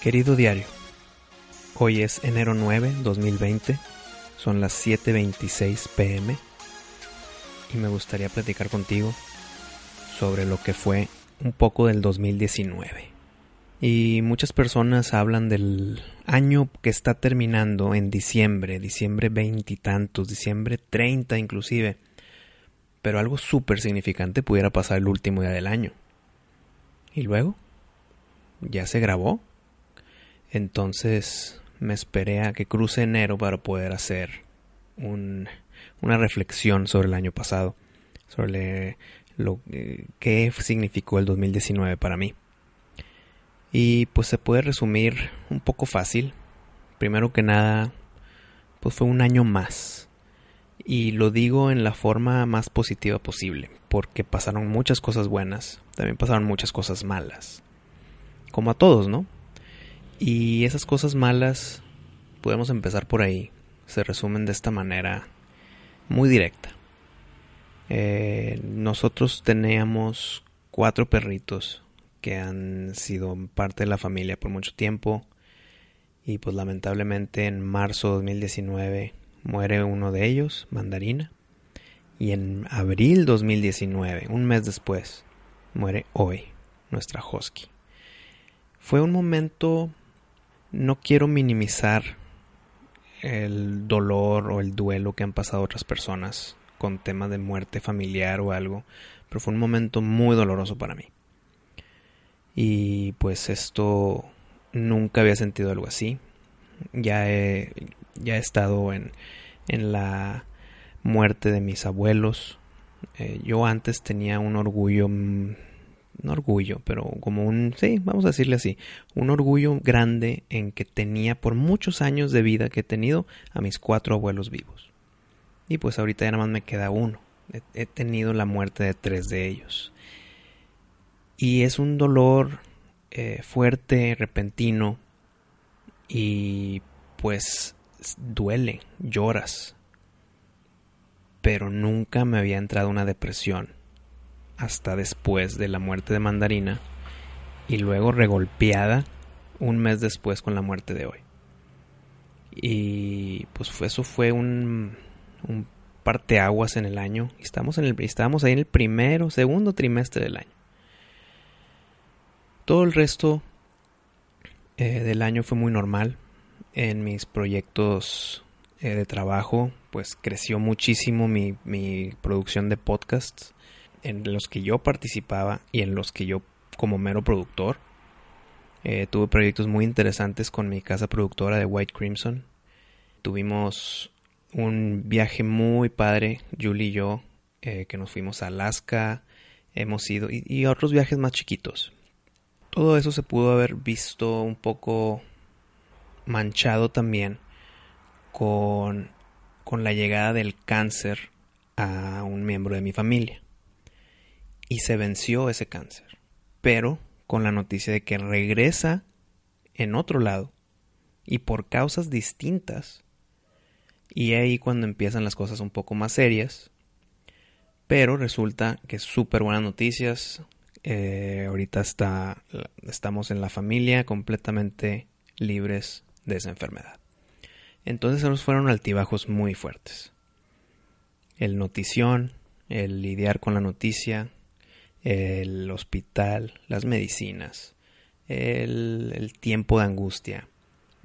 Querido diario, hoy es enero 9, 2020, son las 7.26 pm y me gustaría platicar contigo sobre lo que fue un poco del 2019. Y muchas personas hablan del año que está terminando en diciembre, diciembre veintitantos, diciembre 30 inclusive. Pero algo súper significante pudiera pasar el último día del año. ¿Y luego? ¿Ya se grabó? Entonces me esperé a que cruce enero para poder hacer un, una reflexión sobre el año pasado, sobre lo que significó el 2019 para mí. Y pues se puede resumir un poco fácil. Primero que nada, pues fue un año más. Y lo digo en la forma más positiva posible, porque pasaron muchas cosas buenas, también pasaron muchas cosas malas. Como a todos, ¿no? Y esas cosas malas, podemos empezar por ahí, se resumen de esta manera muy directa. Eh, nosotros teníamos cuatro perritos que han sido parte de la familia por mucho tiempo y pues lamentablemente en marzo de 2019 muere uno de ellos, Mandarina, y en abril 2019, un mes después, muere hoy nuestra Husky. Fue un momento no quiero minimizar el dolor o el duelo que han pasado otras personas con tema de muerte familiar o algo, pero fue un momento muy doloroso para mí. Y pues esto nunca había sentido algo así. Ya he, ya he estado en, en la muerte de mis abuelos. Eh, yo antes tenía un orgullo no orgullo, pero como un, sí, vamos a decirle así, un orgullo grande en que tenía por muchos años de vida que he tenido a mis cuatro abuelos vivos. Y pues ahorita ya nada más me queda uno. He, tenido la muerte de tres de ellos. Y es un dolor eh, fuerte, repentino, y pues duele, lloras. Pero nunca me había entrado una depresión hasta después de la muerte de Mandarina y luego regolpeada un mes después con la muerte de hoy. Y pues eso fue un, parteaguas en el año. Estamos en el, estábamos ahí en el primero, segundo trimestre del año. Todo el resto eh, del año fue muy normal. En mis proyectos eh, de trabajo, pues creció muchísimo mi producción de podcasts en los que yo participaba y en los que yo como mero productor. Eh, tuve proyectos muy interesantes con mi casa productora de White Crimson. Tuvimos un viaje muy padre, Julie y yo, eh, que nos fuimos a Alaska, hemos ido, y, otros viajes más chiquitos. Todo eso se pudo haber visto un poco manchado también con, con la llegada del cáncer a un miembro de mi familia y se venció ese cáncer. Pero con la noticia de que regresa en otro lado y por causas distintas. Y ahí cuando empiezan las cosas un poco más serias. Pero resulta que súper buenas noticias. Eh, ahorita está, estamos en la familia completamente libres de esa enfermedad. Entonces nos fueron altibajos muy fuertes. El notición, el lidiar con la noticia, el hospital, las medicinas, el, tiempo de angustia,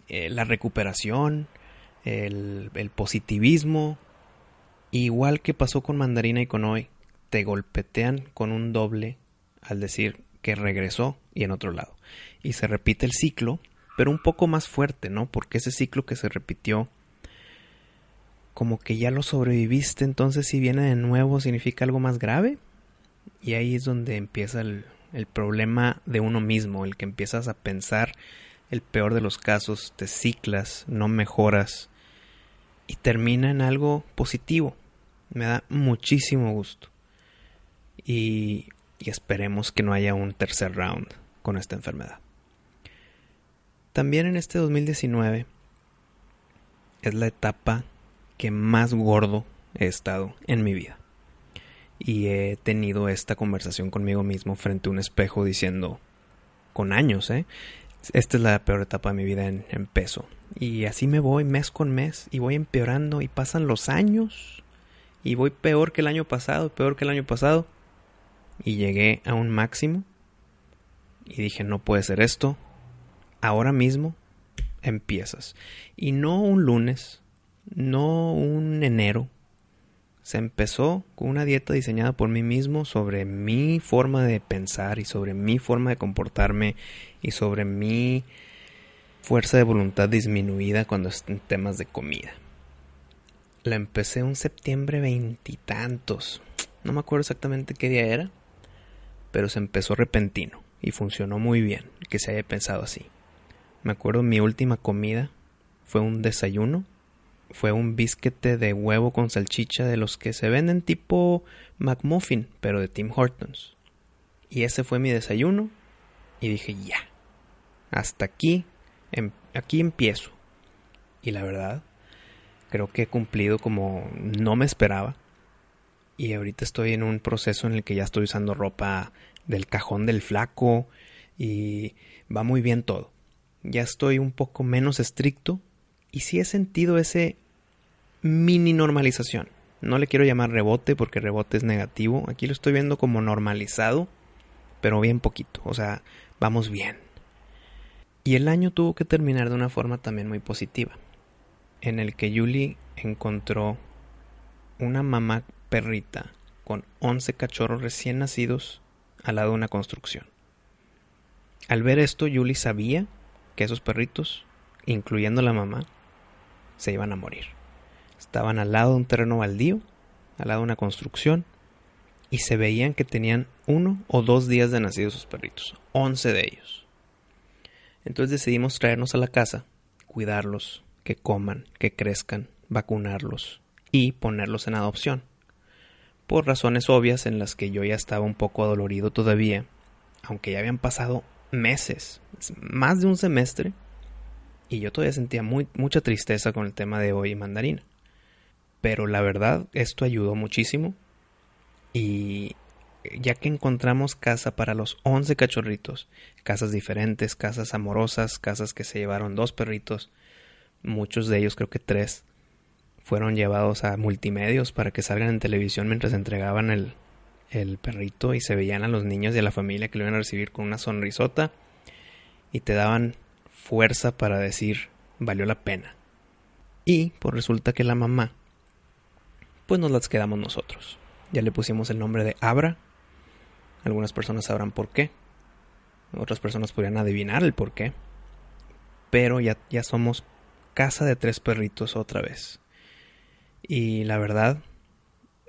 eh, la recuperación, el, el positivismo, igual que pasó con Mandarina y con hoy, te golpetean con un doble al decir que regresó y en otro lado. Y se repite el ciclo pero un poco más fuerte, ¿no? Porque ese ciclo que se repitió, como que ya lo sobreviviste, entonces si viene de nuevo significa algo más grave. Y ahí es donde empieza el, problema de uno mismo, el que empiezas a pensar el peor de los casos, te ciclas, no mejoras y termina en algo positivo. Me da muchísimo gusto. Y, y esperemos que no haya un tercer round con esta enfermedad. También en este 2019 es la etapa que más gordo he estado en mi vida. Y he tenido esta conversación conmigo mismo frente a un espejo diciendo, con años, ¿eh? Esta es la peor etapa de mi vida en, en peso. Y así me voy mes con mes y voy empeorando y pasan los años y voy peor que el año pasado, peor que el año pasado. Y llegué a un máximo y dije, no puede ser esto. Ahora mismo empiezas. Y no un lunes, no un enero. Se empezó con una dieta diseñada por mí mismo sobre mi forma de pensar y sobre mi forma de comportarme y sobre mi fuerza de voluntad disminuida cuando en temas de comida. La empecé un septiembre veintitantos. No me acuerdo exactamente qué día era, pero se empezó repentino y funcionó muy bien que se haya pensado así. Me acuerdo mi última comida fue un desayuno, fue un bisquete de huevo con salchicha de los que se venden tipo McMuffin, pero de Tim Hortons. Y ese fue mi desayuno y dije ya, hasta aquí Em, aquí empiezo. Y la verdad, creo que he cumplido como no me esperaba. Y ahorita estoy en un proceso en el que ya estoy usando ropa del cajón del flaco y va muy bien todo. Ya estoy un poco menos estricto y sí he sentido ese mini normalización. No le quiero llamar rebote porque rebote es negativo. Aquí lo estoy viendo como normalizado, pero bien poquito. O sea, vamos bien. Y el año tuvo que terminar de una forma también muy positiva, en el que Julie encontró una mamá perrita con 11 cachorros recién nacidos al lado de una construcción. Al ver esto, Julie sabía que esos perritos, incluyendo la mamá, se iban a morir. Estaban al lado de un terreno baldío, al lado de una construcción, y se veían que tenían uno o dos días de nacidos sus perritos, 11 de ellos. Entonces decidimos traernos a la casa, cuidarlos, que coman, que crezcan, vacunarlos y ponerlos en adopción. Por razones obvias en las que yo ya estaba un poco adolorido todavía, aunque ya habían pasado meses, más de un semestre, y yo todavía sentía mucha tristeza con el tema de hoy mandarina. Pero la verdad, esto ayudó muchísimo y ya que encontramos casa para los 11 cachorritos, casas diferentes, casas amorosas, casas que se llevaron dos perritos, muchos de ellos, creo que tres, fueron llevados a multimedios para que salgan en televisión mientras entregaban el, el perrito y se veían a los niños y a la familia que lo iban a recibir con una sonrisota y te daban fuerza para decir valió la pena. Y pues resulta que la mamá, pues nos las quedamos nosotros. Ya le pusimos el nombre de Abra algunas personas sabrán por qué. Otras personas podrían adivinar el por qué. Pero ya, ya somos casa de tres perritos otra vez. Y la verdad,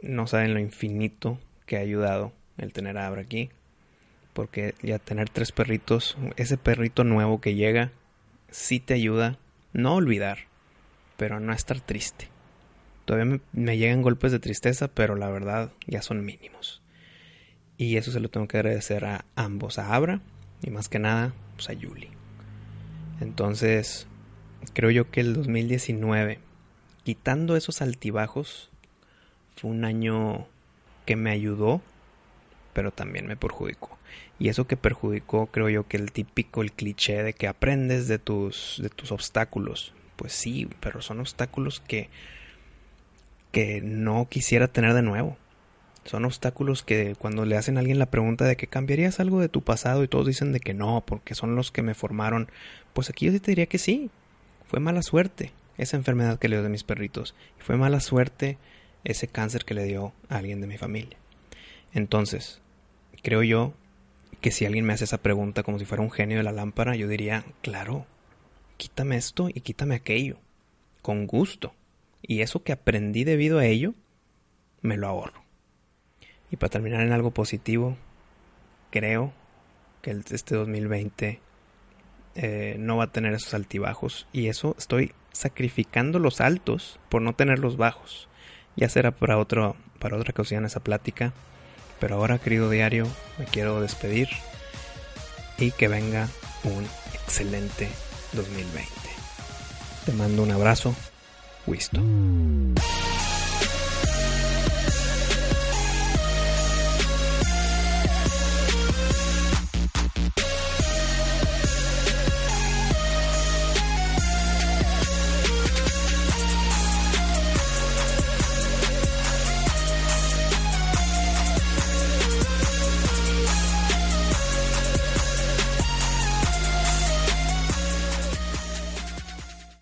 no saben lo infinito que ha ayudado el tener a Abra aquí. Porque ya tener tres perritos, ese perrito nuevo que llega, sí te ayuda, no olvidar, pero no estar triste. Todavía me llegan golpes de tristeza, pero la verdad ya son mínimos. Y eso se lo tengo que agradecer a ambos, a Abra y más que nada pues a Yuli. Entonces, creo yo que el 2019, quitando esos altibajos, fue un año que me ayudó, pero también me perjudicó. Y eso que perjudicó, creo yo que el típico, el cliché de que aprendes de tus, de tus obstáculos. Pues sí, pero son obstáculos que, que no quisiera tener de nuevo. Son obstáculos que cuando le hacen a alguien la pregunta de que cambiarías algo de tu pasado y todos dicen de que no, porque son los que me formaron, pues aquí yo sí te diría que sí. Fue mala suerte esa enfermedad que le dio de mis perritos. Fue mala suerte ese cáncer que le dio a alguien de mi familia. Entonces, creo yo que si alguien me hace esa pregunta como si fuera un genio de la lámpara, yo diría, claro, quítame esto y quítame aquello, con gusto. Y eso que aprendí debido a ello, me lo ahorro. Y para terminar en algo positivo, creo que este 2020 eh, no va a tener esos altibajos. Y eso estoy sacrificando los altos por no tener los bajos. Ya será para, otro, para otra ocasión esa plática. Pero ahora, querido diario, me quiero despedir y que venga un excelente 2020. Te mando un abrazo. Wisto.